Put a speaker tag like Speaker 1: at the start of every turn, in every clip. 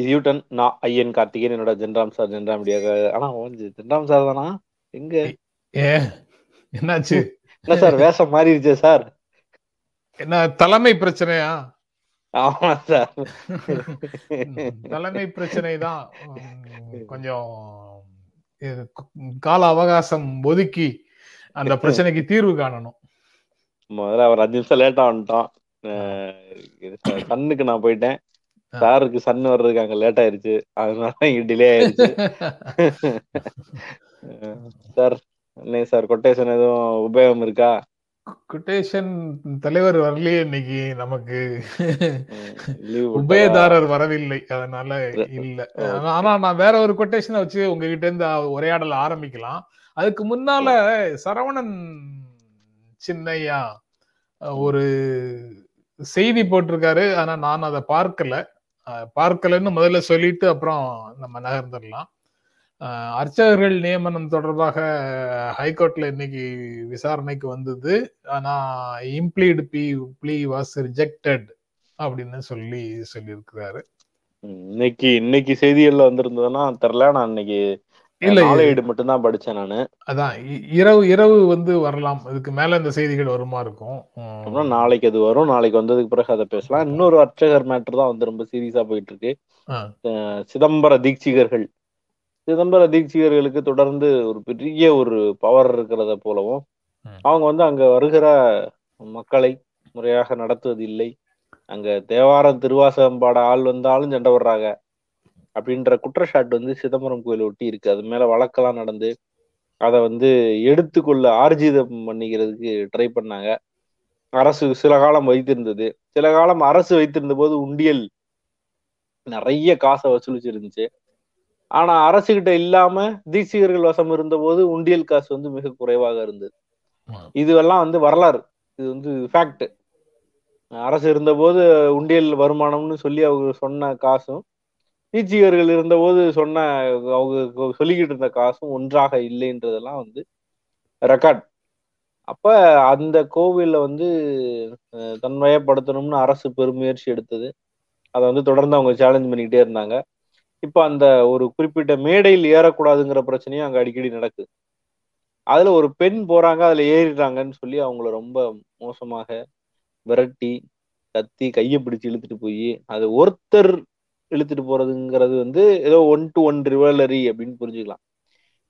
Speaker 1: இது யூட்டன் நான் ஐயன் கார்த்திகேயன் என்னோட ஜென்ராம் சார் ஜென்ராம் மீடியா ஆனா அவன் ஜென்ராம் சார் தானா? எங்க?
Speaker 2: ஏ என்னாச்சு?
Speaker 1: என்ன சார் வேஷம் மாறிடுச்சே சார்
Speaker 2: என்ன தலைமை பிரச்சனையா?
Speaker 1: ஆமா சார்
Speaker 2: தலைமை பிரச்சனை தான். கொஞ்சம் கால அவகாசம் ஒதுக்கி அந்த பிரச்சனைக்கு தீர்வு காணணும்.
Speaker 1: முதல்ல அவர் அஞ்சு நிமிஷம் லேட்டா வந்துட்டோம் சன்னுக்கு நான் போயிட்டேன். சாருக்கு சன் வர்றதுக்கு அங்க லேட் ஆயிருச்சு. அதனால இங்க டிலே ஆயிருச்சு. சார் என்ன சார் கொட்டேஷன் எதுவும் உபயோகம் இருக்கா?
Speaker 2: கொட்டேஷன் தலைவர் வரலையே இன்னைக்கு நமக்கு. உபயதாரர் வரவில்லை. அதனால இல்ல. ஆனா நான் வேற ஒரு கொட்டேஷனை வச்சு உங்ககிட்ட இருந்து உரையாடல் ஆரம்பிக்கலாம். அதுக்கு முன்னால சரவணன் சின்னையா ஒரு செய்தி போட்டிருக்காரு. ஆனா நான் அதை பார்க்கல. பார்க்கலன்னு முதல்ல சொல்லிட்டு அப்புறம் நம்ம நகர்ந்துடலாம். அர்ச்சகர்கள் நியமனம் தொடர்பாக ஹைகோர்ட்ல இன்னைக்கு விசாரணைக்கு வந்தது. ஆனா implead P plea was rejected அப்படின்னு சொல்லி சொல்லியிருக்கிறாரு.
Speaker 1: இன்னைக்கு இன்னைக்கு செய்திகள்ல வந்திருந்ததுன்னா தெரியல. நான் இன்னைக்கு இல்ல நாளேடு மட்டும் தான் படிச்சேன் நானு.
Speaker 2: அதான் இரவு இரவு வந்து வரலாம். இதுக்கு மேல இந்த செய்திகள் வருமா இருக்கும்?
Speaker 1: அப்புறம் நாளைக்கு அது வரும். நாளைக்கு வந்ததுக்கு பிறகு அதை பேசலாம். இன்னொரு அர்ச்சகர் மேட்டர் தான் வந்து ரொம்ப சீரியஸா போயிட்டு இருக்கு. சிதம்பர தீட்சிகர்கள். சிதம்பர தீட்சிகர்களுக்கு தொடர்ந்து ஒரு பெரிய ஒரு பவர் இருக்கிறத போலவும் அவங்க வந்து அங்க வருகிற மக்களை முறையாக நடத்துவது இல்லை அங்க தேவாரம் திருவாசகம் பாட ஆள் வந்தாலும் சண்டை வர்றாங்க அப்படின்ற குற்றச்சாட்டு வந்து சிதம்பரம் கோயில் ஒட்டி இருக்கு. அது மேல வழக்கெல்லாம் நடந்து அதை வந்து எடுத்துக்கொள்ள ஆர்ஜிதம் பண்ணிக்கிறதுக்கு ட்ரை பண்ணாங்க. அரசு சில காலம் வைத்திருந்தது. சில காலம் அரசு வைத்திருந்த போது உண்டியல் நிறைய காசை வசூலிச்சிருந்துச்சு. ஆனா அரசு கிட்ட இல்லாம தீட்சிகர்கள் வசம் இருந்த போது உண்டியல் காசு வந்து மிக குறைவாக இருந்தது. இதுவெல்லாம் வந்து வரலாறு. இது வந்து ஃபேக்ட் அரசு இருந்தபோது உண்டியல் வருமானம்னு சொல்லி அவங்க சொன்ன காசும் தீட்சிகர்கள் இருந்தபோது சொன்ன அவங்க சொல்லிக்கிட்டு இருந்த காசும் ஒன்றாக இல்லைன்றதெல்லாம் வந்து ரெக்கார்ட் அப்ப அந்த கோவில்ல வந்து தன்மயப்படுத்தணும்னு அரசு பெருமுயற்சி எடுத்தது. அதை வந்து தொடர்ந்து அவங்க சேலஞ்ச் பண்ணிக்கிட்டே இருந்தாங்க. இப்ப அந்த ஒரு குறிப்பிட்ட மேடையில் ஏறக்கூடாதுங்கிற பிரச்சனையும் அங்க அடிக்கடி நடக்குது. அதுல ஒரு பெண் போறாங்க அதுல ஏறிடுறாங்கன்னு சொல்லி அவங்கள ரொம்ப மோசமாக விரட்டி கத்தி கையை பிடிச்சு இழுத்துட்டு போய் அது ஒருத்தர் இழுத்துட்டு போறதுங்கிறது வந்து ஏதோ ஒன் டு ஒன் ரிவலரி அப்படின்னு புரிஞ்சுக்கலாம்.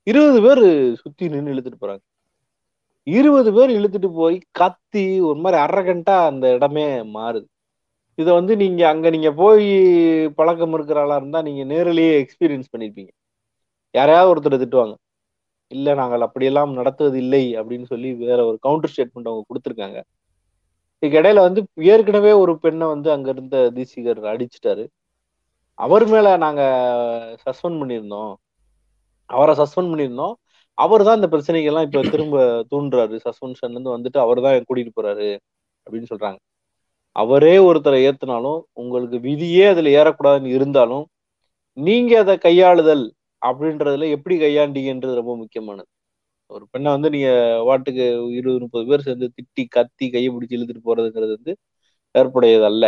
Speaker 1: இருபது பேர் சுத்தி நின்று இழுத்துட்டு போறாங்க. இருபது பேர் இழுத்துட்டு போய் கத்தி ஒரு மாதிரி அரகண்டா அந்த இடமே மாறுது. இதை வந்து நீங்க அங்க நீங்க போய் பழக்கம் இருக்கிற ஆளா இருந்தா நீங்க நேரிலேயே எக்ஸ்பீரியன்ஸ் பண்ணிருப்பீங்க. யாரையாவது ஒருத்தர் திட்டுவாங்க. இல்ல நாங்கள் அப்படியெல்லாம் நடத்துவது இல்லை அப்படின்னு சொல்லி வேற ஒரு கவுண்டர் ஸ்டேட்மெண்ட் அவங்க கொடுத்துருக்காங்க. இதுக்கு இடையில வந்து ஏற்கனவே ஒரு பெண்ணை வந்து அங்க இருந்த தீசிகர் அடிச்சிட்டாரு. அவர் மேல நாங்க சஸ்பெண்ட் பண்ணியிருந்தோம். அவரை சஸ்பெண்ட் பண்ணியிருந்தோம். அவர் தான் இந்த பிரச்சனைகள்லாம் இப்ப திரும்ப தூண்டுறாரு. சஸ்பென்ஷன் இருந்து வந்துட்டு அவர் தான் கூட்டிட்டு போறாரு அப்படின்னு சொல்றாங்க. அவரே ஒருத்தரை ஏத்தினாலும் உங்களுக்கு விதியே அதுல ஏறக்கூடாதுன்னு இருந்தாலும் நீங்க அதை கையாளுதல் அப்படின்றதுல எப்படி கையாண்டீங்கன்றது ரொம்ப முக்கியமானது. ஒரு பெண்ணை வந்து நீங்க வாட்டுக்கு இருபது முப்பது பேர் சேர்ந்து திட்டி கத்தி கையை பிடிச்சி இழுத்துட்டு போறதுங்கிறது வந்து ஏற்புடையது அல்ல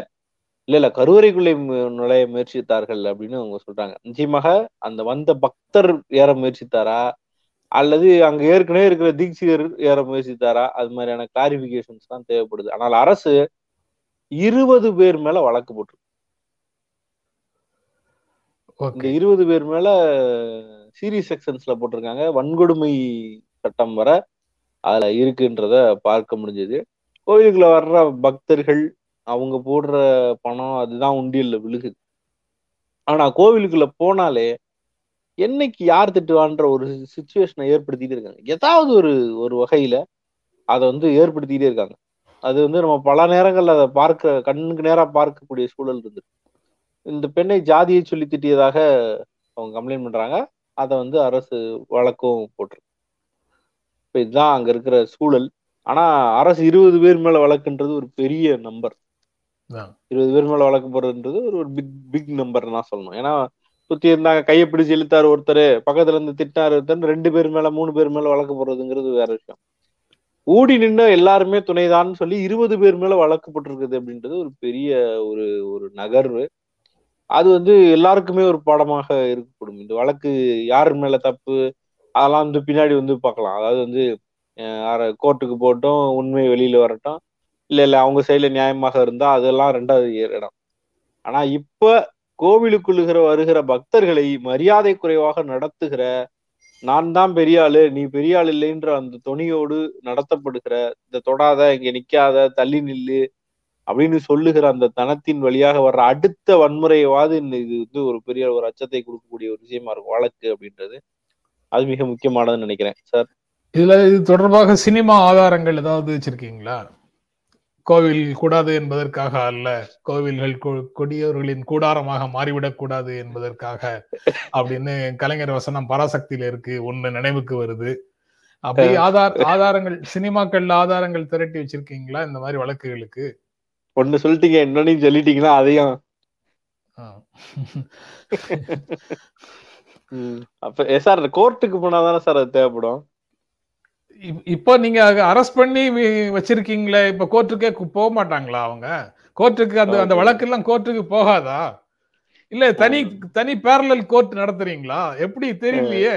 Speaker 1: இல்ல இல்ல கருவறைக்குள்ளே நுழைய முயற்சித்தார்கள் அப்படின்னு அவங்க சொல்றாங்க. நிச்சயமாக அந்த வந்த பக்தர் ஏற முயற்சித்தாரா? அல்லது அங்க ஏற்கனவே இருக்கிற தீட்சிகர் ஏற முயற்சித்தாரா? அது மாதிரியான கிளாரிபிகேஷன்ஸ் தான் தேவைப்படுது. ஆனால் அரசு இருபது பேர் மேல வழக்கு போட்டு இந்த இருபது பேர் மேல சீரியஸ் செக்ஷன்ஸ்ல போட்டிருக்காங்க. வன்கொடுமை சட்டம் வர அதுல இருக்குன்றத பார்க்க முடிஞ்சது. கோயிலுக்குள்ள வர்ற பக்தர்கள் அவங்க போடுற பணம் அதுதான் உண்டியல்ல விழுகுது. ஆனா கோவிலுக்குள்ள போனாலே என்னைக்கு யார் திட்டுவான்ற ஒரு சுச்சுவேஷனை ஏற்படுத்திட்டே இருக்காங்க. ஏதாவது ஒரு ஒரு வகையில அதை வந்து ஏற்படுத்திட்டே இருக்காங்க. அது வந்து நம்ம பல நேரங்கள்ல அதை பார்க்க கண்ணுக்கு நேரா பார்க்கக்கூடிய சூழல் இருந்தது. இந்த பெண்ணை ஜாதியை சொல்லி திட்டியதாக அவங்க கம்ப்ளைண்ட் பண்றாங்க. அதை வந்து அரசு வழக்கும் போட்டிருக்கு. இப்ப இதுதான் அங்க இருக்கிற சூழல். ஆனா அரசு இருபது பேர் மேல வழக்குன்றது ஒரு பெரிய நம்பர் இருபது பேர் மேல வழக்கு போடுறதுன்றது ஒரு ஒரு பிக் பிக் நம்பர் தான் சொல்லணும். ஏன்னா சுத்தி இருந்தாங்க கையை பிடிச்சு இழுத்தாரு ஒருத்தர் பக்கத்துல இருந்து திட்டாரு ஒருத்தர் ரெண்டு பேர் மேல மூணு பேர் மேல வழக்கு போடுறதுங்கிறது வேற விஷயம். ஊடி நின்று எல்லாருமே துணைதான்னு சொல்லி இருபது பேர் மேல வழக்கு போட்டிருக்குது அப்படின்றது ஒரு பெரிய ஒரு ஒரு நகர்வு. அது வந்து எல்லாருக்குமே ஒரு பாடமாக இருக்கப்படும் இந்த வழக்கு யார் மேல தப்பு அதெல்லாம் வந்து பின்னாடி வந்து பார்க்கலாம். அதாவது வந்து கோர்ட்டுக்கு போட்டோம் உண்மை வெளியில வரட்டும். இல்ல இல்ல அவங்க சைடுல நியாயமாக இருந்தா அதெல்லாம் ரெண்டாவது இடம். ஆனா இப்ப கோவிலுக்குள்ளுகிற வருகிற பக்தர்களை மரியாதை குறைவாக நடத்துகிற நான் தான் பெரிய ஆளு நீ பெரிய ஆள் இல்லைன்ற அந்த துணியோடு நடத்தப்படுகிற இந்த தொடாத இங்க நிக்காத தள்ளி நில்லு அப்படின்னு சொல்லுகிற அந்த தனத்தின் வழியாக வர்ற அடுத்த வன்முறையவாது இது வந்து ஒரு பெரிய ஒரு அச்சத்தை கொடுக்கக்கூடிய ஒரு விஷயமா இருக்கும். வழக்கு அப்படின்றது. அது மிக முக்கியமானதுன்னு நினைக்கிறேன். சார்.
Speaker 2: இதுல இது தொடர்பாக சினிமா ஆதாரங்கள் ஏதாவது வச்சிருக்கீங்களா? கோவில் கூடாது என்பதற்காக அல்ல. கோவில்கள் கொடியவர்களின் கூடாரமாக மாறிவிடக் கூடாது என்பதற்காக அப்படின்னு கலைஞர் வசனம் பராசக்தியில இருக்கு. ஒண்ணு நினைவுக்கு வருது. அப்படி ஆதார் ஆதாரங்கள் சினிமாக்கள்ல ஆதாரங்கள் திரட்டி வச்சிருக்கீங்களா? இந்த மாதிரி வழக்குகளுக்கு?
Speaker 1: ஒண்ணு சொல்லிட்டீங்க இன்னொன்னு சொல்லிட்டீங்கன்னா அதையும். அப்ப சார் கோர்ட்டுக்கு போனாதானே சார் அது தேவைப்படும்?
Speaker 2: இப்போ நீங்க அரெஸ்ட் பண்ணி வச்சிருக்கீங்களே இப்ப கோர்ட்டுக்கே போக மாட்டாங்களா அவங்க? கோர்ட்டுக்கு அந்த அந்த. வழக்கு எல்லாம் கோர்ட்டுக்கு போகாதா? இல்ல தனி தனி பேரலல் கோர்ட் நடத்துறீங்களா? எப்படி தெரியலையே.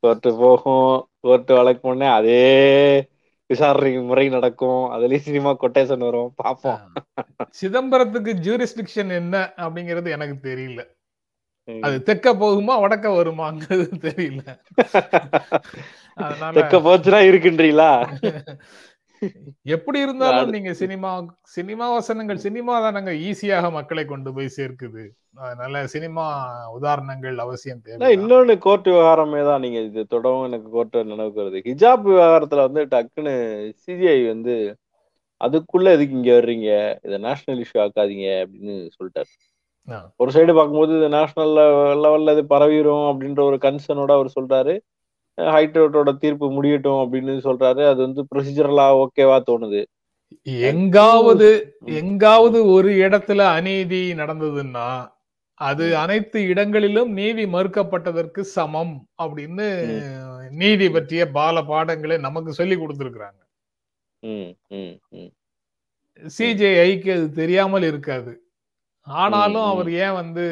Speaker 1: கோர்ட்டு போகும். கோர்ட்டு வழக்கு பண்ணே அதே விசாரணை முறை நடக்கும். அதுலயும் சினிமா கொட்டேஷன் வரும். பாப்போம்
Speaker 2: சிதம்பரத்துக்கு ஜூரிஸ்டிக்ஷன் என்ன அப்படிங்கிறது எனக்கு தெரியல. அது தெற்க போகுமா வடக்க வருமாங்கிறது தெரியல.
Speaker 1: தெக்க போச்சுன்னா இருக்குன்றீங்களா?
Speaker 2: எப்படி இருந்தாலும் நீங்க சினிமா சினிமா வசனங்கள் சினிமா தானங்க ஈஸியாக மக்களை கொண்டு போய் சேர்க்குது. அதனால சினிமா உதாரணங்கள் அவசியம் தேவை
Speaker 1: இன்னொன்னு கோர்ட் விவகாரமே தான் நீங்க இது தொடவும் எனக்கு கோர்ட் நினைவுக்கு வருது. ஹிஜாப் விவகாரத்துல வந்து டக்குன்னு சிஜிஐ வந்து அதுக்குள்ள எதுக்கு இங்க வர்றீங்க? இதை நேஷனல் இஷ்யூ ஆக்காதீங்க அப்படின்னு சொல்லிட்டாரு. ஒரு சைடு பார்க்கும்போது இது நேஷனல் லெவல்ல இது பரவிடும் அப்படின்ற ஒரு கன்சர்னோட அவர் சொல்றாரு. ஹைகோர்ட்டோட தீர்ப்பு முடியட்டும் அப்படின்னு சொல்றாரு. அது வந்து ப்ரொசீஜரலா ஓகேவா தோணுது?
Speaker 2: எங்காவது எங்காவது ஒரு இடத்துல அநீதி நடந்ததுன்னா அது அனைத்து இடங்களிலும் நீதி மறுக்கப்பட்டதற்கு சமம் அப்படின்னு நீதி பற்றிய பால பாடங்களை நமக்கு சொல்லி கொடுத்திருக்கிறாங்க. சிஜேஐக்கு அது தெரியாமல் இருக்காது. ஆனாலும். அவர் ஏன் வந்து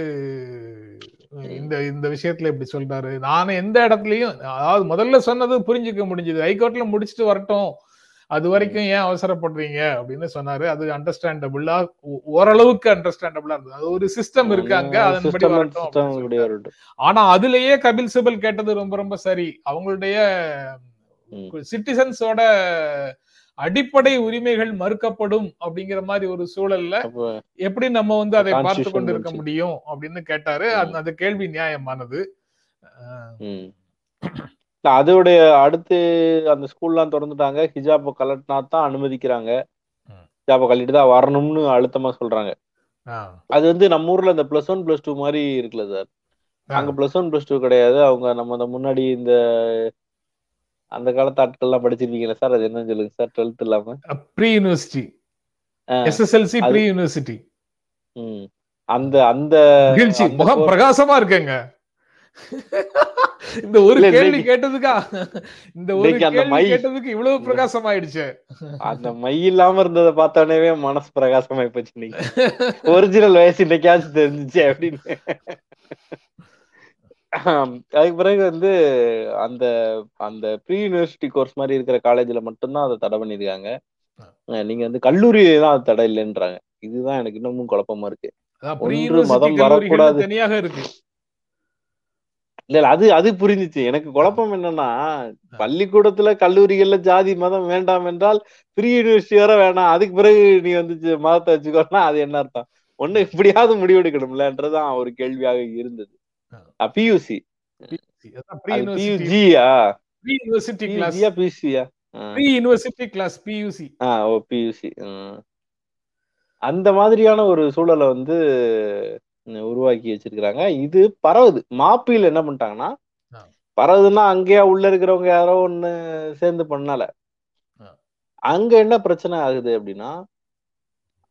Speaker 2: இந்த இந்த விஷயத்துல இப்படி சொல்றாரு. நானும் எந்த இடத்துலயும் அதாவது முதல்ல சொன்னது புரிஞ்சுக்க முடிஞ்சது. ஹைகோர்ட்ல முடிச்சுட்டு வரட்டும். அது வரைக்கும் ஏன் அவசரப்படுறீங்க? அப்படின்னு சொன்னாரு. அது அண்டர்ஸ்டாண்டபிளா ஓரளவுக்கு அண்டர்ஸ்டாண்டபிளா இருந்தது. அது ஒரு சிஸ்டம் இருக்கு அங்க அதன்படி வரட்டும். ஆனா அதுலயே கபில் சிபல் கேட்டது ரொம்ப ரொம்ப சரி. அவங்களுடைய. சிட்டிசன்ஸோட அடிப்படை உரிமைகள் மறுக்கப்படும் அப்படிங்கிற மாதிரி ஒரு சூழல்ல எப்படி நம்ம வந்து அதை பார்த்து கொண்டு இருக்க. முடியும் அப்படின்னு கேட்டாரு. அந்த கேள்வி நியாயமானது.
Speaker 1: அதோடைய அடுத்து அந்த ஸ்கூல்லாம் திறந்துட்டாங்க. ஹிஜாப கலட்டினா தான் அனுமதிக்கிறாங்க. ஹிஜாப கழட்டிட்டு தான் வரணும்னு அழுத்தமா சொல்றாங்க. அது வந்து நம்ம ஊர்ல இந்த பிளஸ் ஒன் பிளஸ் டூ மாதிரி இருக்குல்ல சார். அங்க பிளஸ் ஒன் பிளஸ் டூ கிடையாது. அவங்க நம்ம அந்த முன்னாடி இந்த அந்த காலத்து ஆட்கள்லாம் படிச்சிருக்கீங்களா சார்? அது என்னன்னு சொல்லுங்க சார் டுவெல்த் இல்லாம.
Speaker 2: Pre university SSLC pre university
Speaker 1: ம். அந்த அந்த
Speaker 2: மகிழ்ச்சி.
Speaker 1: அந்த
Speaker 2: முகம் பிரகாசமா இருக்கேங்க. இந்த ஒரு கேள்வி கேட்டதுக்கா? இந்த ஒரு கேள்வி கேட்டதுக்கு இவ்வளவு பிரகாசமாயிடுச்சு.
Speaker 1: அந்த மை இல்லாம இருந்ததை பார்த்தோன்னே மனசு பிரகாசமாயி போச்சு ஒரிஜினல் வயசு இன்னைக்காச்சும் தெரிஞ்சுச்சு அப்படின்னு. அதுக்கு பிறகு வந்து அந்த அந்த ப்ரீ யூனிவர்சிட்டி கோர்ஸ் மாதிரி இருக்கிற காலேஜ்ல மட்டும்தான் அதை தடை பண்ணிருக்காங்க நீங்க வந்து கல்லூரி தான் அது தடை இல்லைன்றாங்க. இதுதான் எனக்கு இன்னமும் குழப்பமா இருக்கு. ஒன்று மதம் வரக்கூடாது.
Speaker 2: தனியாக இருக்கு.
Speaker 1: இல்ல அது அது புரிஞ்சுச்சு. எனக்கு குழப்பம் என்னன்னா பள்ளிக்கூடத்துல கல்லூரிகள்ல ஜாதி மதம் வேண்டாம் என்றால் ப்ரீ யூனிவர்சிட்டி வர வேணாம். அதுக்கு பிறகு நீ வந்து மதத்தை வச்சுக்கோன்னா அது என்ன அர்த்தம்? ஒண்ணு இப்படியாவது முடிவெடுக்கணும்லன்றதுதான் ஒரு கேள்வியாக இருந்தது. பியூசி பியூஜியா
Speaker 2: யூனிவர்சிட்டி கிளாஸ்
Speaker 1: பியூசியா
Speaker 2: ப்ரீ யூனிவர்சிட்டி கிளாஸ் பியூசி
Speaker 1: ஆ ஓ பியூசி அந்த மாதிரியான ஒரு சூழலை வந்து உருவாக்கி வச்சிருக்கிறாங்க. இது பரவுது. மாப்பியில் என்ன பண்ணிட்டாங்கன்னா. பரவுதுன்னா அங்கேயா உள்ள இருக்கிறவங்க யாரோ ஒண்ணு சேர்ந்து பண்ணல. அங்க என்ன பிரச்சனை ஆகுது அப்படின்னா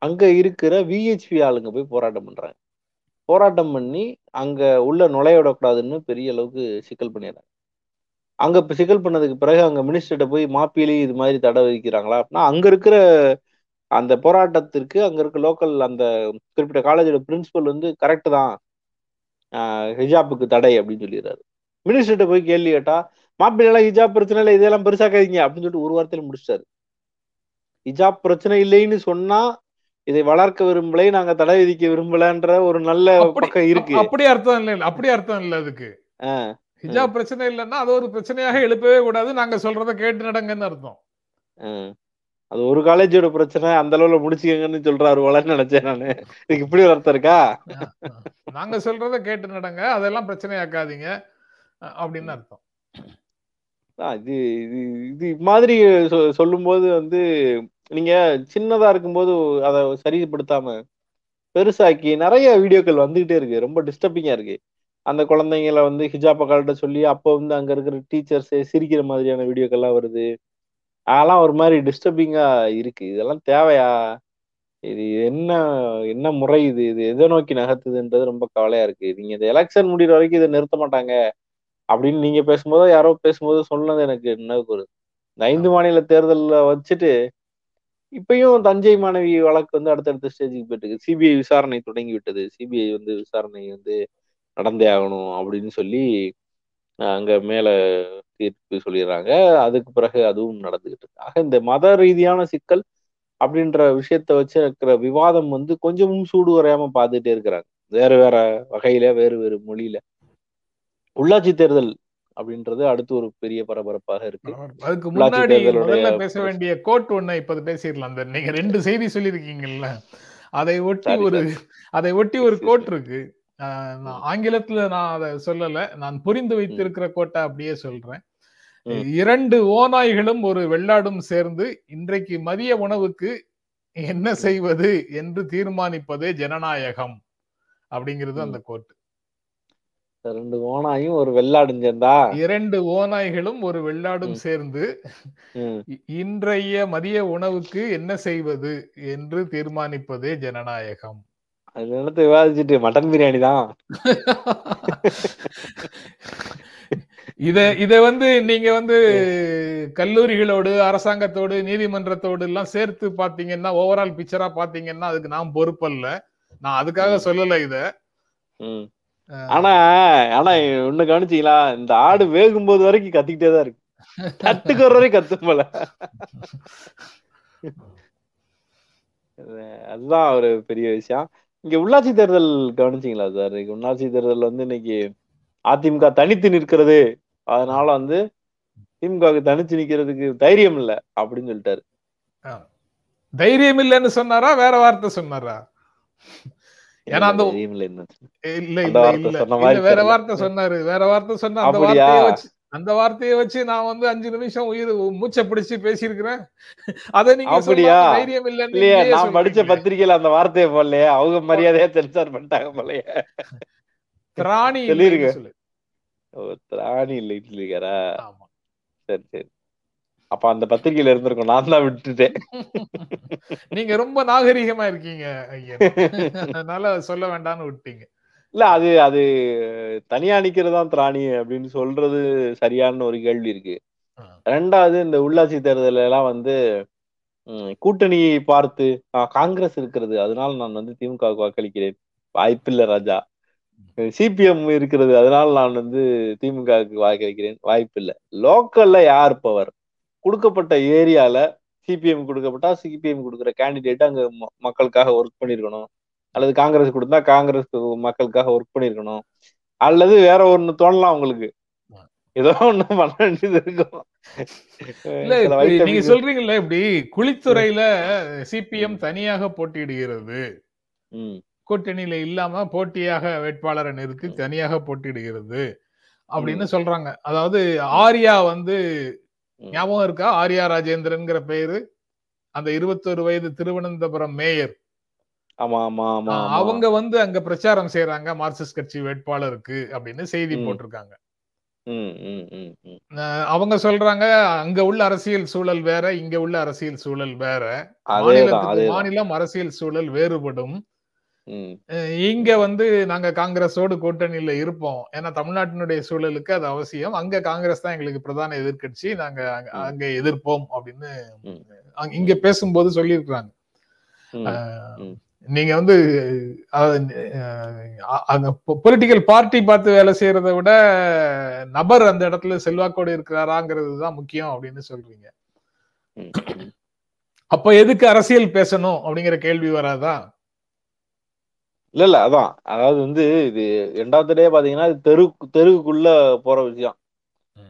Speaker 1: அங்க இருக்கிற விஹெச்பி ஆளுங்க போய் போராட்டம் பண்றாங்க. போராட்டம் பண்ணி அங்க உள்ள நுழைய விடக்கூடாதுன்னு பெரிய அளவுக்கு சிக்கல் பண்ணிடுறாங்க. அங்க இப்ப சிக்கல் பண்ணதுக்கு பிறகு அங்க மினிஸ்டர்கிட்ட போய் மாப்பிலி இது மாதிரி தடை விதிக்கிறாங்களா? அப்படின்னா அங்க இருக்கிற அந்த போராட்டத்திற்கு அங்க இருக்க லோக்கல் அந்த குறிப்பிட்ட காலேஜோட பிரின்சிபல் வந்து கரெக்ட் தான். ஹிஜாப்புக்கு தடை அப்படின்னு சொல்லிடுறாரு. மினிஸ்டர்கிட்ட போய் கேள்வி கேட்டா மாப்பிள்ளை ஹிஜாப் பிரச்சனை இல்லை இதெல்லாம் பெருசாக்காதீங்க அப்படின்னு சொல்லிட்டு ஒரு வாரத்தில் முடிச்சிட்டாரு. ஹிஜாப் பிரச்சனை இல்லைன்னு சொன்னா இதை வளர்க்க விரும்பலை நாங்க தடை விதிக்க விரும்பலன்ற ஒரு நல்ல பக்கம் இருக்கு.
Speaker 2: அப்படி அர்த்தம் இல்ல அப்படி அர்த்தம் இல்ல அதுக்கு. ஹிஜாப் பிரச்சனை இல்லைன்னா அது ஒரு பிரச்சனையாக எழுப்பவே கூடாது நாங்க சொல்றத கேட்டு நடங்கன்னு அர்த்தம்.
Speaker 1: அது ஒரு காலேஜோட பிரச்சனை அந்த அளவுல முடிச்சுக்கங்கன்னு சொல்றாரு போலன்னு நினைச்சேன் நானு. இதுக்கு இப்படி அர்த்தம் இருக்கா?
Speaker 2: நாங்க சொல்றத கேட்டு நடங்க அதெல்லாம் பிரச்சனையாக்காதீங்க அப்படின்னு அர்த்தம்.
Speaker 1: இது இது இது மாதிரி சொல்லும்போது வந்து நீங்க சின்னதா இருக்கும்போது அதை சரிப்படுத்தாம பெருசாக்கி நிறைய வீடியோக்கள் வந்துகிட்டே இருக்கு. ரொம்ப டிஸ்டர்பிங்கா இருக்கு. அந்த குழந்தைங்கள வந்து ஹிஜாப்ப கழட்ட சொல்லி அப்போ வந்து அங்க இருக்கிற டீச்சர்ஸ் சிரிக்கிற மாதிரியான வீடியோக்கள்லாம் வருது. அதெல்லாம் ஒரு மாதிரி டிஸ்டர்பிங்கா இருக்கு. இதெல்லாம் தேவையா? இது என்ன என்ன முறை இது? இது எதை நோக்கி நகர்த்துதுன்றது ரொம்ப கவலையா இருக்கு. நீங்க இந்த எலெக்ஷன் முடிகிற வரைக்கும் இதை நிறுத்த மாட்டாங்க அப்படின்னு நீங்க பேசும்போதோ யாரோ பேசும்போது சொன்னது எனக்கு நினைவுக்கு வருது இந்த ஐந்து மாநில தேர்தல்ல வச்சுட்டு இப்பயும் தஞ்சை மாணவி வழக்கு வந்து அடுத்தடுத்த ஸ்டேஜுக்கு போயிட்டு இருக்கு. சிபிஐ விசாரணை தொடங்கி விட்டது சிபிஐ வந்து விசாரணை வந்து நடந்தே ஆகணும் அப்படின்னு சொல்லி அங்க மேல தீர்ப்பு சொல்லிடுறாங்க. அதுக்கு பிறகு அதுவும் நடந்துகிட்டு இருக்கு. ஆக இந்த மத ரீதியான சிக்கல் அப்படின்ற விஷயத்த வச்சு இருக்கிற விவாதம் வந்து கொஞ்சமும் சூடு குறையாம பார்த்துட்டே இருக்கிறாங்க. வேற வேற வகையில வேறு வேறு மொழியில. உள்ளாட்சி தேர்தல் அப்படின்றது அடுத்து ஒரு பெரிய பரபரப்பாக இருக்கு.
Speaker 2: அதுக்கு முன்னாடி முதல்ல பேச வேண்டிய கோட் ஒண்ணு இப்ப பேசிடலாம். அந்த நீங்க ரெண்டு செய்தி சொல்லியிருக்கீங்கல்ல. அதை ஒட்டி ஒரு அதை ஒட்டி ஒரு கோட். இருக்கு. ஆங்கிலத்துல நான் அதை சொல்லல. நான் புரிந்து வைத்திருக்கிற கோட்டை அப்படியே சொல்றேன். இரண்டு ஓநாய்களும் ஒரு வெள்ளாடும் சேர்ந்து இன்றைக்கு மதிய உணவுக்கு என்ன செய்வது என்று தீர்மானிப்பதே ஜனநாயகம் அப்படிங்கிறது அந்த கோட்
Speaker 1: ரெண்டு ஓனாயும் ஒரு வெள்ளாடும் சேர்ந்தா?
Speaker 2: இரண்டு ஓநாய்களும் ஒரு வெள்ளாடும். சேர்ந்து இன்றைய மதிய உணவுக்கு என்ன செய்வது என்று தீர்மானிப்பதே ஜனநாயகம்.
Speaker 1: அது நினைத்து விவாதிச்சுட்டு மட்டன் பிரியாணி தான்.
Speaker 2: இத இத வந்து நீங்க வந்து கல்லூரிகளோடு அரசாங்கத்தோடு நீதிமன்றத்தோடு எல்லாம் சேர்த்து பாத்தீங்கன்னா ஓவரால் பிக்சரா பாத்தீங்கன்னா அதுக்கு நான் பொறுப்பல்ல. நான் அதுக்காக சொல்லல இத.
Speaker 1: ஆனா ஆனா ஒண்ணு கவனிச்சீங்களா? இந்த ஆடு வேகும் போது வரைக்கும் கத்திக்கிட்டே தான் இருக்கு. தட்டுக்கு ஒரு வரைக்கும் கத்தும் போல. அதுதான் ஒரு பெரிய விஷயம். இங்க உள்ளாட்சி தேர்தல் கவனிச்சீங்களா சார்? உள்ளாட்சி தேர்தல் வந்து இன்னைக்கு அதிமுக தனித்து நிற்கிறது. அதனால வந்து திமுகவுக்கு தனிச்சு நிக்கிறதுக்கு தைரியம் இல்ல அப்படின்னு சொல்லிட்டாரு.
Speaker 2: தைரியம் இல்லைன்னு சொன்னாரா? வேற வார்த்தை சொன்னாரா? ஏன்னா அந்த
Speaker 1: இல்ல
Speaker 2: இல்ல வேற. வார்த்தை சொன்னாரு. வேற வார்த்தை சொன்ன அந்த? வார்த்தையை வச்சு அந்த வார்த்தையை வச்சு நான் வந்து அஞ்சு நிமிஷம் உயிர் மூச்சை பிடிச்சு பேசியிருக்கிறேன். அதை நீங்க
Speaker 1: அப்படியா?
Speaker 2: தைரியம் இல்லைன்னு
Speaker 1: இல்லையா நான் படிச்ச
Speaker 2: சொல்றீங்களே.
Speaker 1: பத்திரிக்கையில அந்த வார்த்தையை போடலையே. அவங்க மரியாதையா சென்சார் பண்ணிட்டாங்க போலயே.
Speaker 2: திராணி
Speaker 1: சொல்லிருங்க.
Speaker 2: இல்லைன்னு சொல்லு.
Speaker 1: ஓ, திராணி இல்லை இல்லையாரா
Speaker 2: ஆமா.
Speaker 1: சரி சரி. அப்ப அந்த பத்திரிக்கையில இருந்திருக்கும். நான் தான் விட்டுட்டேன்.
Speaker 2: நீங்க ரொம்ப நாகரிகமா இருக்கீங்க அதனால சொல்ல வேண்டாம்னு விட்டீங்க.
Speaker 1: இல்ல அது அது தனியா நிக்கிறதா திராணி அப்படின்னு சொல்றது சரியான ஒரு கேள்வி இருக்கு. ரெண்டாவது இந்த உள்ளாட்சி தேர்தல் எல்லாம் வந்து கூட்டணியை பார்த்து காங்கிரஸ் இருக்கிறது. அதனால நான் வந்து திமுகவுக்கு வாக்களிக்கிறேன். வாய்ப்பில்லை ராஜா. சிபிஎம் இருக்கிறது. அதனால நான் வந்து திமுகவுக்கு வாக்களிக்கிறேன். வாய்ப்பில்லை லோக்கல்ல யார் பவர் கொடுக்கப்பட்ட ஏரியால சிபிஎம் கொடுக்கப்பட்டா சிபிஎம் கொடுக்குற கேண்டிடேட் அங்க மக்களுக்காக ஒர்க் பண்ணிருக்கணும். அல்லது காங்கிரஸ் கொடுத்தா காங்கிரஸ் மக்களுக்காக ஒர்க் பண்ணிருக்கணும். அல்லது வேற ஒண்ணு தோணலாம் உங்களுக்கு ஏதோ ஒண்ணு பண்ண வேண்டியது இருக்கும்.
Speaker 2: இல்ல நீங்க சொல்றீங்கல்ல இப்படி குளித்துறையில சிபிஎம் தனியாக போட்டியிடுகிறது. கூட்டணியில இல்லாம போட்டியாக வேட்பாளரை நிறுத்தி தனியாக போட்டியிடுகிறது. அப்படின்னு சொல்றாங்க. அதாவது ஆர்யா வந்து. ஞாபகம் இருக்கா? ஆர்யா ராஜேந்திரன்ங்கிற பெயரு அந்த இருபத்தொரு வயது திருவனந்தபுரம் மேயர். அவங்க வந்து அங்க பிரச்சாரம் செய்யறாங்க மார்க்சிஸ்ட் கட்சி வேட்பாளருக்கு அப்படின்னு செய்தி. போட்டிருக்காங்க. அவங்க சொல்றாங்க அங்க உள்ள அரசியல் சூழல் வேற இங்க உள்ள அரசியல் சூழல் வேற. மாநிலத்துக்கு மாநிலம் அரசியல் சூழல் வேறுபடும். இங்க வந்து நாங்க காங்கிரஸோடு கூட்டணியில இருப்போம். ஏன்னா தமிழ்நாட்டினுடைய சூழலுக்கு அது அவசியம். அங்க காங்கிரஸ் தான் எங்களுக்கு பிரதான எதிர்க்கட்சி. நாங்க அங்க- எதிர்ப்போம் அப்படின்னு இங்க பேசும்போது சொல்லியிருக்கிறாங்க. நீங்க வந்து பொலிட்டிக்கல் பார்ட்டி பார்த்து வேலை செய்யறதை விட நபர் அந்த இடத்துல செல்வாக்கோடு இருக்கிறாராங்கிறது தான் முக்கியம் அப்படின்னு சொல்றீங்க. அப்ப எதுக்கு அரசியல் பேசணும் அப்படிங்கிற கேள்வி வராதா?
Speaker 1: இல்ல இல்ல அதான். அதாவது வந்து இது ரெண்டாவது டே பாத்தீங்கன்னா இது தெரு தெருவுக்குள்ள போற விஷயம்.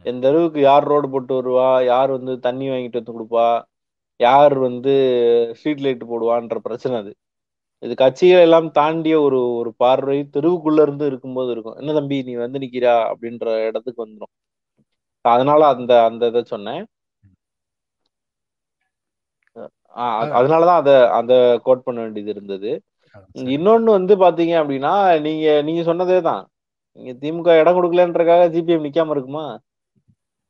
Speaker 1: என் தெருவுக்கு யார் ரோடு போட்டு வருவா? யார் வந்து தண்ணி வாங்கிட்டு வந்து கொடுப்பா? யார் வந்து ஸ்ட்ரீட் லைட் போடுவான்ற பிரச்சனை அது. இது கட்சிகள் எல்லாம் தாண்டிய ஒரு ஒரு பார்வை தெருவுக்குள்ள இருந்து இருக்கும்போது இருக்கும். என்ன தம்பி நீ வந்து நிக்கிறா? அப்படின்ற இடத்துக்கு வந்துடும் அதனால அந்த அந்த இதை சொன்னேன். அதனாலதான் அத அந்த கோட் பண்ண வேண்டியது இருந்தது. இன்னொன்னு வந்து பாத்தீங்க அப்படின்னா நீங்க நீங்க சொன்னதே தான். நீங்க திமுக இடம் கொடுக்கலன்றக்காக ஜிபிஎம் நிக்காம இருக்குமா?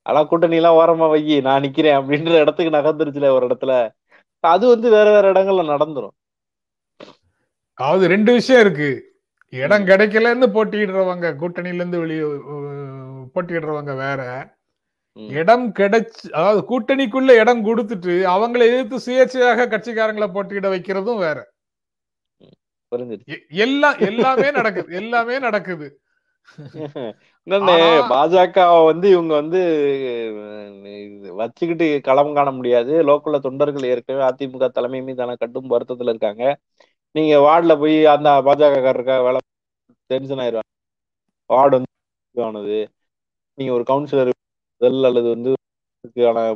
Speaker 1: அதெல்லாம் கூட்டணி எல்லாம் ஓரமா வை நான் நிக்கிறேன் அப்படின்ற இடத்துக்கு நகர்ந்துருச்சுல ஒரு இடத்துல. அது வந்து வேற வேற இடங்கள்ல நடந்துரும்.
Speaker 2: அதாவது ரெண்டு விஷயம் இருக்கு. இடம் கிடைக்கலன்னு போட்டியிடுறவங்க கூட்டணியில இருந்து வெளியே போட்டியிடுறவங்க வேற. இடம் கிடைச்சு அதாவது கூட்டணிக்குள்ள இடம் கொடுத்துட்டு அவங்களை எதிர்த்து சுயேட்சையாக கட்சிக்காரங்களை போட்டியிட வைக்கிறதும் வேற. எல்லாம் எல்லாமே நடக்குது எல்லாமே நடக்குது.
Speaker 1: பாஜக வந்து இவங்க வந்து வச்சுக்கிட்டு களம் காண முடியாது. லோக்கல்ல தொண்டர்கள் ஏற்கனவே அதிமுக தலைமை மீதான கடும் வருத்தத்துல இருக்காங்க. நீங்க வார்டுல போய் அந்த பாஜக காரருக்காக வேலை டென்ஷன் ஆயிடுவாங்க வார்டு வந்து ஆனது. நீங்க ஒரு கவுன்சிலர் முதல் அல்லது வந்து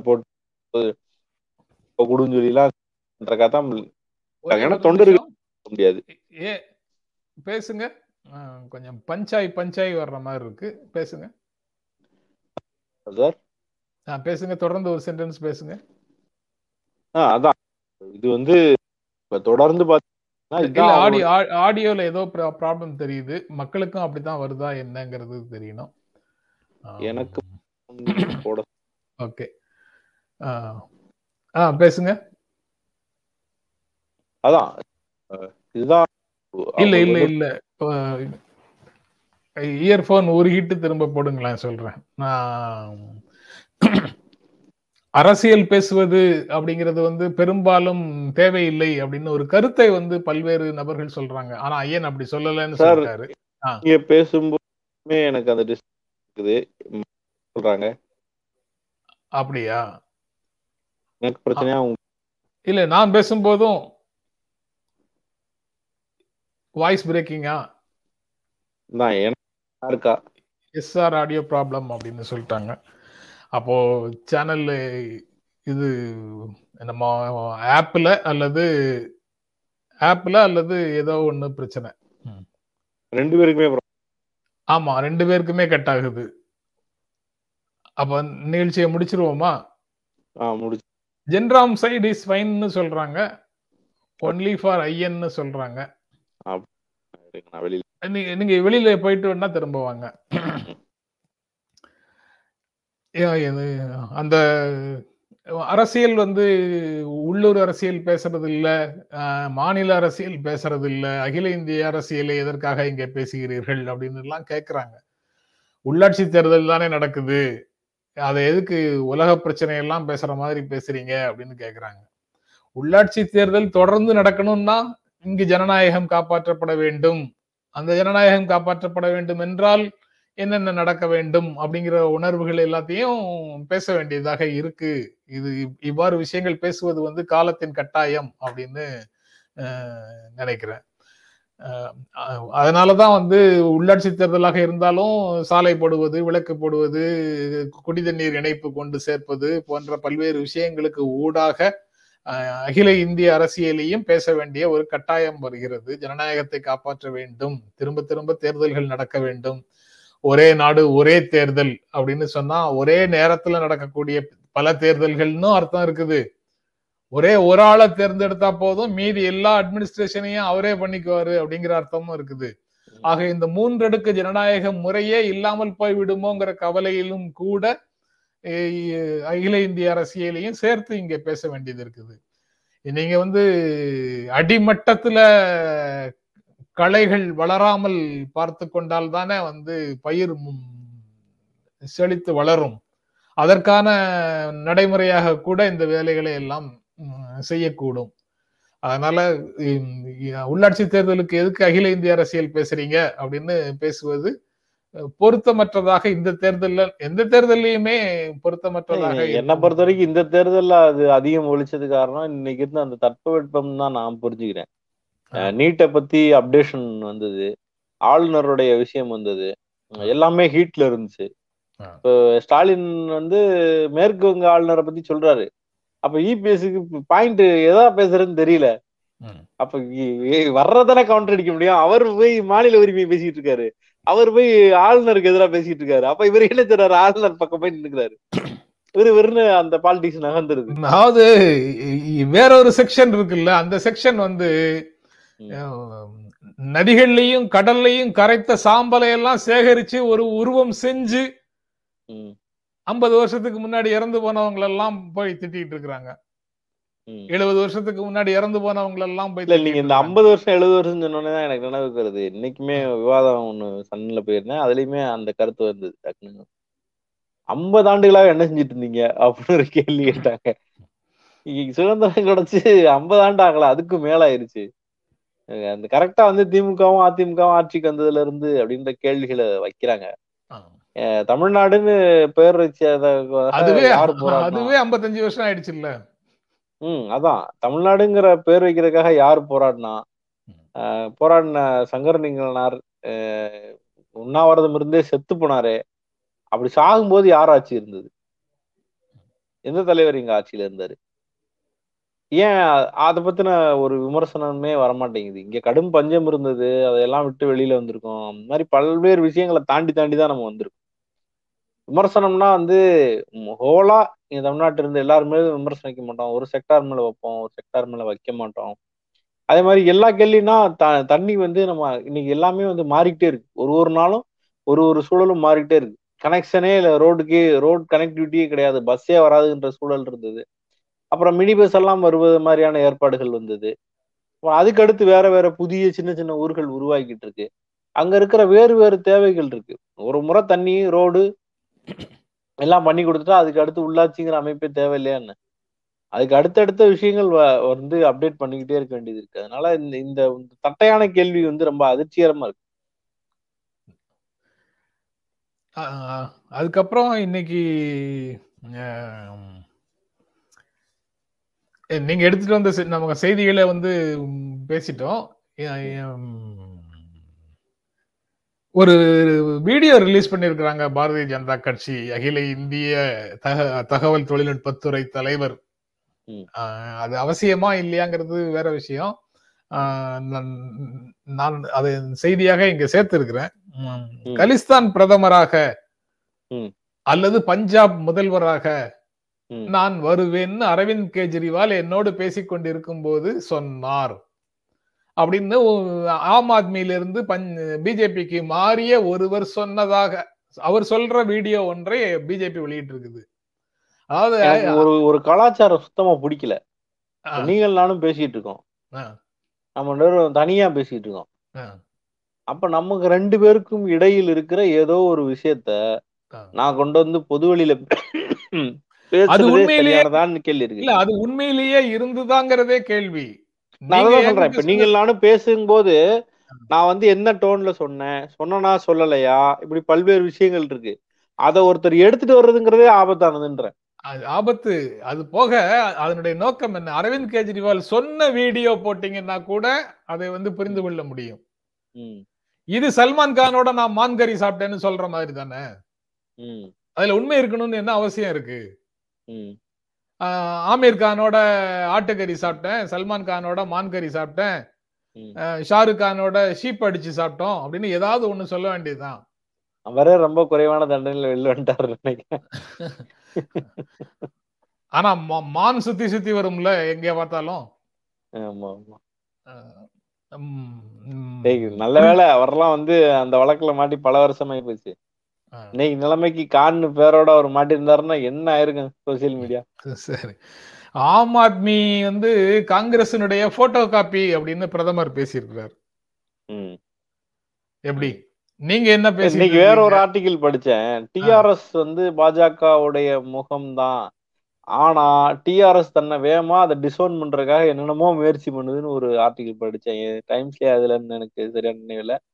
Speaker 1: போட்டு
Speaker 2: ஒரு
Speaker 1: தொண்டர்கள். முடியாது.
Speaker 2: ஏ பேசுங்க. ஆ, கொஞ்சம் பஞ்சாய் பஞ்சாய் வர்ற மாதிரி இருக்கு. பேசுங்க.
Speaker 1: சார்?
Speaker 2: ஆ, பேசுங்க. தொடர்ந்து ஒரு சென்டென்ஸ் பேசுங்க.
Speaker 1: ஆஹ் அதான். இது வந்து இப்ப தொடர்ந்து இதுதான்
Speaker 2: ஆடியோ ஆடியோல ஏதோ ப்ராப்ளம் தெரியுது. மக்களுக்கும் அப்படித்தான் வருதா என்னங்கிறது தெரியணும்.
Speaker 1: எனக்கு
Speaker 2: ஓகே. ஆ. பேசுங்க.
Speaker 1: அதான். இதுதான்
Speaker 2: இல்ல இல்ல இல்ல. இயர்போன் உருகிட்டு திரும்ப போடுங்களேன் சொல்றேன். நான் அரசியல் பேசுவது அப்படிங்கிறது வந்து பெரும்பாலும் தேவையில்லை அப்படின்னு ஒரு கருத்தை வந்து பல்வேறு நபர்கள் சொல்றாங்க. ஆனா ஐயன் அப்படி சொல்லலைன்னு சொல்லிட்டாரு.
Speaker 1: நீங்க பேசும்போதுமே எனக்கு அந்த இருக்குது. சொல்றாங்க.
Speaker 2: அப்படியா?
Speaker 1: எனக்கு பிரச்சனையா
Speaker 2: இல்ல நான் பேசும்போதும் வாய்ஸ் பிரேக்கிங்கா
Speaker 1: இருக்கா?
Speaker 2: எஸ்ஆர் ஆடியோ ப்ராப்ளம் அப்படின்னு சொல்லிட்டாங்க. அப்போ சேனல்ல இது நம்ம ஆப்ல அல்லது ஆப்ல அல்லது ஏதோ ஒண்ணு பிரச்சனை.
Speaker 1: ரெண்டு பேருக்குமே problem.
Speaker 2: ஆமா ரெண்டு பேருக்குமே கட் ஆகுது. அப்ப நிகழ்ச்சியை முடிச்சிருவோமா?
Speaker 1: முடிச்சு.
Speaker 2: ஜென்ராம் சைடு இஸ் ஃபைன்னு சொல்றாங்க. ஒன்லி ஃபார்
Speaker 1: இருங்க, நான் வெளியில.
Speaker 2: நீங்க வெளியில போயிட்டு வேணா திரும்ப வாங்க. அந்த அரசியல் வந்து உள்ளூர் அரசியல் பேசுறது இல்ல மாநில அரசியல் பேசுறது இல்ல அகில இந்திய அரசியலை எதற்காக இங்க பேசுகிறீர்கள் அப்படின்னு எல்லாம் கேக்குறாங்க. உள்ளாட்சி தேர்தல் தானே நடக்குது. அதை எதுக்கு உலக பிரச்சனை எல்லாம் பேசுற மாதிரி பேசுறீங்க அப்படின்னு கேக்குறாங்க. உள்ளாட்சி தேர்தல் தொடர்ந்து நடக்கணும்னா இங்கு ஜனநாயகம் காப்பாற்றப்பட வேண்டும். அந்த ஜனநாயகம் காப்பாற்றப்பட வேண்டும் என்றால் என்னென்ன நடக்க வேண்டும் அப்படிங்கிற உணர்வுகள் எல்லாத்தையும் பேச வேண்டியதாக இருக்கு. இது இவ்வாறு விஷயங்கள் பேசுவது வந்து காலத்தின் கட்டாயம் அப்படின்னு நினைக்கிறேன். அதனாலதான் வந்து உள்ளாட்சி தேர்தலாக இருந்தாலும் சாலை போடுவது விளக்கு போடுவது குடி தண்ணீர் இணைப்பு கொண்டு சேர்ப்பது போன்ற பல்வேறு விஷயங்களுக்கு ஊடாக அகில இந்திய அரசியலையும் பேச வேண்டிய ஒரு கட்டாயம் வருகிறது. ஜனநாயகத்தை காப்பாற்ற வேண்டும். திரும்ப திரும்ப தேர்தல்கள் நடக்க வேண்டும். ஒரே நாடு ஒரே தேர்தல் அப்படின்னு சொன்னா ஒரே நேரத்துல நடக்கக்கூடிய பல தேர்தல்கள்னு அர்த்தம் இருக்குது. ஒரே ஒரு ஆளை தேர்ந்தெடுத்தா போதும் மீதி எல்லா அட்மினிஸ்ட்ரேஷனையும் அவரே பண்ணிக்குவாரு அப்படிங்கிற அர்த்தமும் இருக்குது. ஆக இந்த மூன்றடுக்கு ஜனநாயக முறையே இல்லாமல் போய் விடுமோங்கிற கவலையிலும் கூட அகில இந்திய அரசியலையும் சேர்த்து இங்க பேச வேண்டியது இருக்குது. நீங்க வந்து அடிமட்டத்துல களைகள் வளராமல் பார்த்து கொண்டால் தானே வந்து பயிர் செழித்து வளரும். அதற்கான நடைமுறையாக கூட இந்த வேலைகளை எல்லாம் செய்யக்கூடும். அதனால உள்ளாட்சி தேர்தலுக்கு எதுக்கு அகில இந்திய அரசியல் பேசுறீங்க அப்படின்னு பேசுவது பொருத்தமற்றதாக இந்த தேர்தல்ல எந்த தேர்தல்லையுமே பொருத்தமற்றதாக
Speaker 1: என்னை. பொறுத்த வரைக்கும் இந்த தேர்தல்ல அது அதிகம் ஒழிச்சது காரணம் இன்னைக்கு இருந்த அந்த தட்பவெட்பம் தான் நான் புரிஞ்சுக்கிறேன். நீட்டை பத்தி அப்டேஷன் வந்தது ஆளுநருடைய விஷயம் வந்தது எல்லாமே ஹீட்ல இருந்துச்சு. இப்போ ஸ்டாலின் வந்து மேற்கு வங்க ஆளுநரை பத்தி சொல்றாரு அப்ப இபிஎஸ்க்கு பாயிண்ட் எதா பேசுறதுன்னு தெரியல. அப்ப வர்றதானே கவுண்டர் அடிக்க முடியும் அவர் போய் மாநில உரிமை பேசிட்டு இருக்காரு அவர் போய் ஆளுநருக்கு எதிராக பேசிட்டு இருக்காரு. அப்ப இவர் என்ன செய்றாரு? ஆளுநர் பக்கம் போய் நின்னுக்கிறாரு. இவரு வெறுன்னு அந்த பாலிடிக்ஸ் நகர்ந்துருது.
Speaker 2: அதாவது வேற ஒரு செக்ஷன் இருக்குல்ல அந்த செக்ஷன் வந்து நதிகள்லயும் கடல்லையும் கரைத்த சாம்பலை எல்லாம் சேகரிச்சு ஒரு உருவம் செஞ்சு ஐம்பது வருஷத்துக்கு முன்னாடி இறந்து போனவங்க எல்லாம் போய் திட்டிட்டு இருக்காங்க
Speaker 1: ம்.
Speaker 2: எழுபது வருஷத்துக்கு முன்னாடி இறந்து போனவங்க எல்லாம் போய்
Speaker 1: நீங்க இந்த. ஐம்பது வருஷம் எழுபது வருஷம் சொன்னோன்னே தான் எனக்கு நினைவுக்கு வருது. இன்னைக்குமே விவாதம் ஒண்ணு சன்ல போயிருந்தேன். அதுலயுமே அந்த கருத்து வந்தது டக்குனு. ஐம்பது ஆண்டுகளாக என்ன செஞ்சுட்டு இருந்தீங்க அப்படின்னு ஒரு கேள்வி கேட்டாங்க. இங்க சுதந்திரம் கிடைச்சு ஐம்பது ஆண்டு ஆகல அதுக்கு மேல ஆயிருச்சு அந்த கரெக்டா வந்து திமுகவும் அதிமுகவும் ஆட்சிக்கு வந்ததுல இருந்து அப்படின்ற கேள்விகளை வைக்கிறாங்க. தமிழ்நாடுன்னு பேர்
Speaker 2: அதுவே அதுவே ஐம்பத்தஞ்சு வருஷம் ஆயிடுச்சு இல்ல
Speaker 1: ம் அதான். தமிழ்நாடுங்கிற பேர் வைக்கிறதுக்காக யார் போராடினா போராடின சங்கரலிங்கனார் உண்ணாவிரதம் இருந்தே செத்து போனாரே. அப்படி சாகும்போது யார் ஆட்சி இருந்தது? எந்த தலைவர் இங்க ஆட்சியில இருந்தாரு? ஏன் அதை பத்தின ஒரு விமர்சனமே வரமாட்டேங்குது. இங்க கடும் பஞ்சம் இருந்தது அதையெல்லாம் விட்டு வெளியில வந்திருக்கோம். அந்த மாதிரி பல்வேறு விஷயங்களை தாண்டி தாண்டி தான் நம்ம வந்திருக்கோம். விமர்சனம்னா வந்து ஹோலா இங்க தமிழ்நாட்டில் இருந்து எல்லாருமே விமர்சனம் வைக்க மாட்டோம். ஒரு செக்டார் மேல வைப்போம் ஒரு செக்டார் மேல வைக்க மாட்டோம். அதே மாதிரி எல்லா கேள்வினா த தண்ணி வந்து நம்ம இன்னைக்கு எல்லாமே வந்து மாறிக்கிட்டே இருக்கு. ஒரு ஒரு நாளும் ஒரு ஒரு சூழலும் மாறிக்கிட்டே இருக்கு. கனெக்ஷனே இல்லை ரோடுக்கு ரோட் கனெக்டிவிட்டியே கிடையாது. பஸ்ஸே வராதுன்ற சூழல் இருந்தது. அப்புறம் மினி பஸ் எல்லாம் வருவது மாதிரியான ஏற்பாடுகள் வந்தது. அதுக்கடுத்து வேற வேற புதிய சின்ன சின்ன ஊர்கள் உருவாக்கிட்டு இருக்கு. அங்க இருக்கிற வேறு வேறு தேவைகள் இருக்கு. ஒரு முறை தண்ணி ரோடு எல்லாம் பண்ணி கொடுத்துட்டா அதுக்கு அடுத்து உள்ளாட்சிங்கிற அமைப்பே தேவையில்லையான்னு. அதுக்கு அடுத்தடுத்த விஷயங்கள் வ- வந்து அப்டேட் பண்ணிக்கிட்டே இருக்க வேண்டியது இருக்கு. அதனால இந்த இந்த தட்டையான கேள்வி வந்து ரொம்ப அதிர்ச்சிகரமா இருக்கு.
Speaker 2: அதுக்கப்புறம் இன்னைக்கு நீங்க எடுத்துட்டு வந்த செ- நமக்கு செய்திகளை வந்து பேசிட்டோம். ஒரு வீடியோ ரிலீஸ் பண்ணியிருக்கிறாங்க பாரதிய ஜனதா கட்சி அகில இந்திய தக தகவல் தொழில்நுட்பத்துறை தலைவர் அது அவசியமா இல்லையாங்கிறது வேற விஷயம் நான் அதை செய்தியாக இங்க சேர்த்திருக்கிறேன். கலிஸ்தான் பிரதமராக. அல்லது பஞ்சாப் முதல்வராக. நான் வருவேன்னு அரவிந்த் கெஜ்ரிவால் என்னோடு பேசிக் கொண்டிருக்கும் போது சொன்னார் அப்படின்னு ஆம் ஆத்மியிலிருந்து பிஜேபிக்கு மாறிய ஒருவர் சொன்னதாக அவர் சொல்ற வீடியோ ஒன்றை பிஜேபி வெளியிட்டு இருக்குது அதாவது
Speaker 1: ஒரு ஒரு கலாச்சாரம் சுத்தமா பிடிக்கல. நீங்கள் நானும் பேசிட்டு இருக்கோம். நம்ம தனியா பேசிட்டு இருக்கோம். அப்ப நமக்கு ரெண்டு பேருக்கும் இடையில் இருக்கிற ஏதோ ஒரு விஷயத்த. நான் கொண்டு வந்து பொது வெளியில பேசுறதே
Speaker 2: உண்மையிலேயே-
Speaker 1: கேள்வி இருக்கு.
Speaker 2: இல்ல அது உண்மையிலேயே இருந்துதாங்கிறதே கேள்வி.
Speaker 1: நான்
Speaker 2: நீங்க
Speaker 1: அதான் சொல்றேன். இப்ப நீங்கள் நானும் பேசும்போது நான் வந்து என்ன டோன்ல சொன்னேன்? சொன்னனா சொல்லலையா? இப்படி பல்வேறு விஷயங்கள் இருக்கு. அத ஒருத்தர் எடுத்துட்டு வர்றதுங்கிறதே ஆபத்தானதுன்றேன்.
Speaker 2: அது ஆபத்து. அது போக அதனுடைய நோக்கம் என்ன? அரவிந்த் கெஜ்ரிவால் சொன்ன வீடியோ போட்டீங்கன்னா கூட அதை வந்து புரிந்து கொள்ள முடியும். இது சல்மான் கானோட நான் மான்கறி சாப்பிட்டேன்னு சொல்ற மாதிரி தானே? அதுல உண்மை இருக்கணும்னு என்ன அவசியம் இருக்கு? ஆமீர் கானோட ஆட்டுக்கறி சாப்பிட்டேன் சல்மான் கானோட மான்கறி சாப்பிட்டேன் ஷாருக் கானோட ஷீப் அடிச்சு சாப்பிட்டோம் அப்படின்னு ஏதாவது ஒண்ணு சொல்ல வேண்டியதுதான்.
Speaker 1: அவரே ரொம்ப குறைவான தண்டனையில வெளில வந்துட்டாரு
Speaker 2: ஆனா மான் சுத்தி சுத்தி வரும்ல எங்க பார்த்தாலும்?
Speaker 1: நல்ல வேளை அவரெல்லாம் வந்து அந்த வழக்குல மாட்டி பல வருஷமாயி போச்சு. இன்னைக்கு நிலைமைக்கு கான்னு பேரோட அவர் மாட்டி இருந்தாருன்னா என்ன ஆயிருக்கும் சோசியல் மீடியா
Speaker 2: சரி. ஆம் ஆத்மி வந்து காங்கிரசினுடைய போட்டோ காப்பி அப்படின்னு பிரதமர் பேசியிருக்கிறார். எப்படி? நீங்க என்ன பேசி
Speaker 1: இன்னைக்கு வேற ஒரு ஆர்டிகிள் படிச்சேன். டிஆர்எஸ் வந்து பாஜகவுடைய முகம்தான் ஆனா டிஆர்எஸ் தன்னை வேகமா அதை டிசோன் பண்றதுக்காக என்னென்னமோ முயற்சி பண்ணுதுன்னு ஒரு ஆர்டிகிள் படிச்சேன். டைம்ஸ்லயே அதுலன்னு எனக்கு சரியான நினைவில்ல.
Speaker 2: ஆ.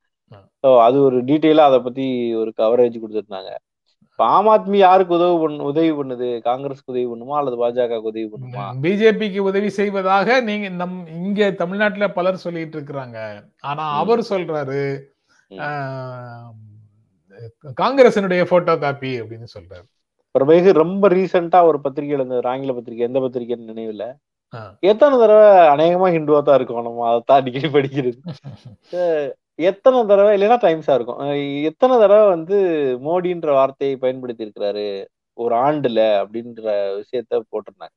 Speaker 1: ஸோ அது ஒரு டீட்டெயிலா அதை பத்தி ஒரு கவரேஜ் கொடுத்துருந்தாங்க. இப்ப ஆம் ஆத்மி யாருக்கு உதவி பண்ணு உதவி பண்ணுது? காங்கிரஸ்க்கு உதவி பண்ணுமா? அல்லது பாஜகவுக்கு உதவி பண்ணுமா?
Speaker 2: பிஜேபிக்கு உதவி செய்வதாக நீங்க நம் இங்க தமிழ்நாட்டுல பலர் சொல்லிட்டு இருக்கிறாங்க. ஆனா. அவர் சொல்றாரு காங்கிரசினுடைய போட்டோ காப்பி அப்படின்னு சொல்றாரு.
Speaker 1: பிறகு ரொம்ப ரீசெண்டா ஒரு பத்திரிகை இருந்தது ஆங்கில பத்திரிகை எந்த பத்திரிகைன்னு நினைவில்ல.
Speaker 2: ஆ.
Speaker 1: எத்தனை தடவை அநேகமா ஹிந்துவா தான் இருக்கும் நம்ம அதை தான் அடிக்கடி படிக்கிறது. எத்தனை தடவை இல்லைன்னா டைம்ஸா இருக்கும். எத்தனை தடவை வந்து மோடின்ற வார்த்தையை பயன்படுத்தி இருக்கிறாரு ஒரு ஆண்டுல அப்படின்ற விஷயத்த போட்டிருந்தாங்க.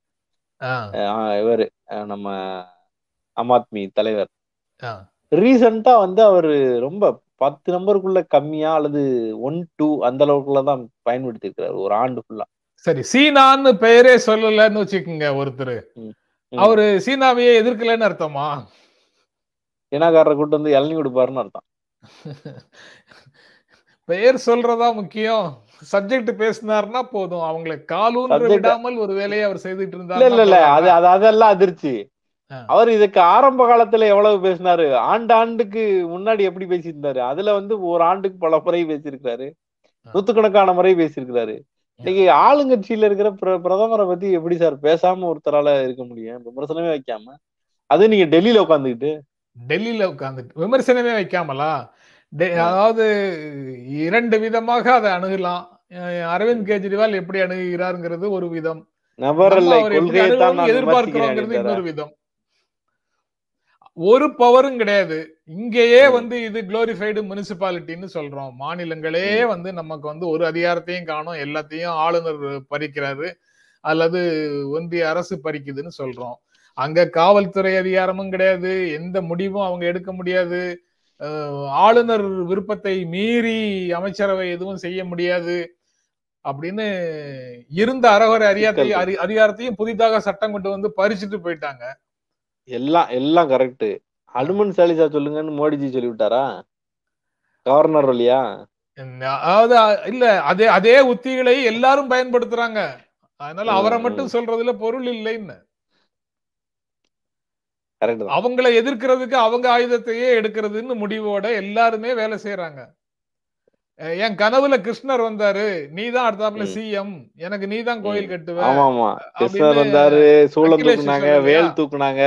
Speaker 1: இவரு நம்ம ஆம் ஆத்மி தலைவர். ரீசெண்டா வந்து அவரு ரொம்ப பத்து நம்பருக்குள்ள கம்மியா அல்லது ஒன் டூ அந்த அளவுக்குள்ள தான் பயன்படுத்தி இருக்கிறாரு ஒரு ஆண்டு ஃபுல்லா
Speaker 2: சரி சீனான்னு பெயரே சொல்லலன்னு வச்சுக்கோங்க ஒருத்தர். அவரு சீனாவையே எதிர்க்கலன்னு அர்த்தமா?
Speaker 1: இனக்காரரை கூட்டு வந்து இளநீ கொடுப்பாருன்னு அர்த்தம்.
Speaker 2: பெயர் சொல்றதா முக்கியம். சப்ஜெக்ட் பேசினார்னா போதும். அவங்களை காலூன்ற
Speaker 1: Subject-
Speaker 2: விடாமல் ஒரு வேலையை அவர் செய்துட்டு
Speaker 1: இல்ல இல்ல இல்ல. அது
Speaker 2: இருந்தார்
Speaker 1: அது அதெல்லாம் அதிர்ச்சி. அவர் இதுக்கு ஆரம்ப காலத்துல எவ்வளவு பேசினாரு? ஆண்டு ஆண்டுக்கு முன்னாடி எப்படி பேசியிருந்தாரு? அதுல வந்து ஒரு ஆண்டுக்கு பல முறை பேசியிருக்காரு
Speaker 2: ஆ.
Speaker 1: நூத்துக்கணக்கான முறை பேசியிருக்காரு இன்னைக்கு ஆளுங்கட்சியில இருக்கிற பிர- பிரதமரை பத்தி எப்படி சார் பேசாம ஒருத்தரால இருக்க முடியும்? விமர்சனமே வைக்காம. அது நீங்க டெல்லியில உட்காந்துக்கிட்டு
Speaker 2: டெல்லியில உட்கார்ந்துட்டு விமர்சனமே வைக்காமலா? டெ-
Speaker 1: ஆ.
Speaker 2: அதாவது இரண்டு விதமாக அதை அணுகலாம். அரவிந்த் கெஜ்ரிவால் எப்படி அணுகுகிறாருங்கிறது ஒரு விதம். எதிர்பார்க்கிறோங்கிறது இன்னொரு விதம். ஒரு பவரும் கிடையாது. இங்கேயே. வந்து இது குளோரிஃபைடு முனிசிபாலிட்டின்னு சொல்றோம். மாநிலங்களே. வந்து நமக்கு வந்து ஒரு அதிகாரத்தையும் காணும். எல்லாத்தையும் ஆளுநர் பறிக்கிறாரு. அல்லது ஒன்றிய அரசு பறிக்குதுன்னு சொல்றோம். அங்க காவல்துறை அதிகாரமும் கிடையாது. எந்த முடிவும் அவங்க எடுக்க முடியாது. ஆளுநர் விருப்பத்தை மீறி அமைச்சரவை எதுவும் செய்ய முடியாது. அப்படின்னு இருந்த அரகுறை அதிகாரத்தையும் அரி- அதிகாரத்தையும் புதிதாக சட்டம் கொண்டு வந்து பறிச்சுட்டு போயிட்டாங்க.
Speaker 1: எல்லாம் எல்லாம் கரெக்ட் ஹனுமன் சாலிசா சொல்லுங்கன்னு மோடிஜி சொல்லி விட்டாரா கவர்னர் வழியா?
Speaker 2: அதாவது இல்ல அதே அதே உத்திகளை எல்லாரும் பயன்படுத்துறாங்க. அதனால அவரை. மட்டும் சொல்றதுல பொருள் இல்லைன்னு. அவங்கள எதிர்க்கிறதுக்கு அவங்க ஆயுதத்தையே எடுக்கிறதுன்னு முடிவோட எல்லாருமே வேலை செய்யறாங்க என் கனவுல கிருஷ்ணர் வந்தாரு. நீ தான் அடுத்தாப்புல. சிஎம் எனக்கு நீ தான் கோயில் கட்டுவ.
Speaker 1: ஆமா ஆமா கிருஷ்ணர் வந்தாரு சூளம் தூக்குனாங்க? வேல் தூக்குனாங்க.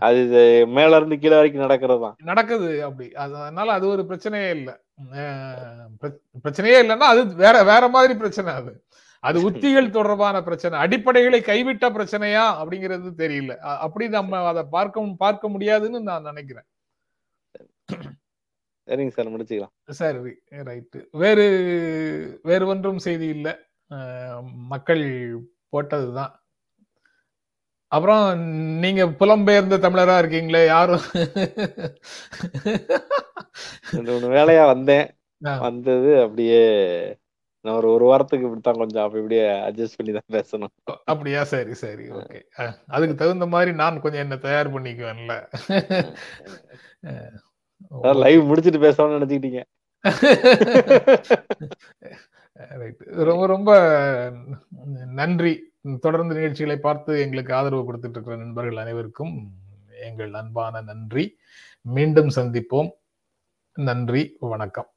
Speaker 1: அது மேல இருந்து கீழே வரைக்கும் நடக்கிறதுதான்
Speaker 2: நடக்குது அப்படி. அது- அதனால அது ஒரு பிரச்சனையே இல்ல. பிரச்சனையே இல்லைன்னா அது வேற வேற மாதிரி பிரச்சனை அது. அது உத்திகள் தொடர்பான பிரச்சனை அடிப்படைகளை கைவிட்ட பிரச்சனையா அப்படிங்கிறது தெரியல. அப்படி நம்ம அதை பார்க்க பார்க்க முடியாதுன்னு நான் நினைக்கிறேன்.
Speaker 1: சரிங்க சார் முடிச்சுக்கலாம்.
Speaker 2: சரி ரைட்டு. வேறு வேறு ஒன்றும் செய்தி இல்லை. மக்கள் போட்டதுதான் அப்புறம் நீங்க புலம்பெயர்ந்த தமிழரா இருக்கீங்களே யாரும்?
Speaker 1: வேலையா வந்தேன். வந்தது அப்படியே நான் ஒரு ஒரு வாரத்துக்கு இப்படித்தான் கொஞ்சம் அப்ப இப்படியே அட்ஜஸ்ட் பண்ணி தான் பேசணும்
Speaker 2: அப்படியா? சரி சரி. ஓகே. அதுக்கு தகுந்த மாதிரி நான் கொஞ்சம் என்ன தயார் பண்ணிக்குவேன்ல.
Speaker 1: லைவ் முடிச்சிட்டு பேசணும்னு நினைச்சுக்கிட்டீங்க.
Speaker 2: ரொம்ப ரொம்ப நன்றி. தொடர்ந்து நிகழ்ச்சிகளை பார்த்து எங்களுக்கு ஆதரவு கொடுத்துட்டு இருக்கிற நண்பர்கள் அனைவருக்கும் எங்கள் அன்பான நன்றி. மீண்டும் சந்திப்போம். நன்றி. வணக்கம்.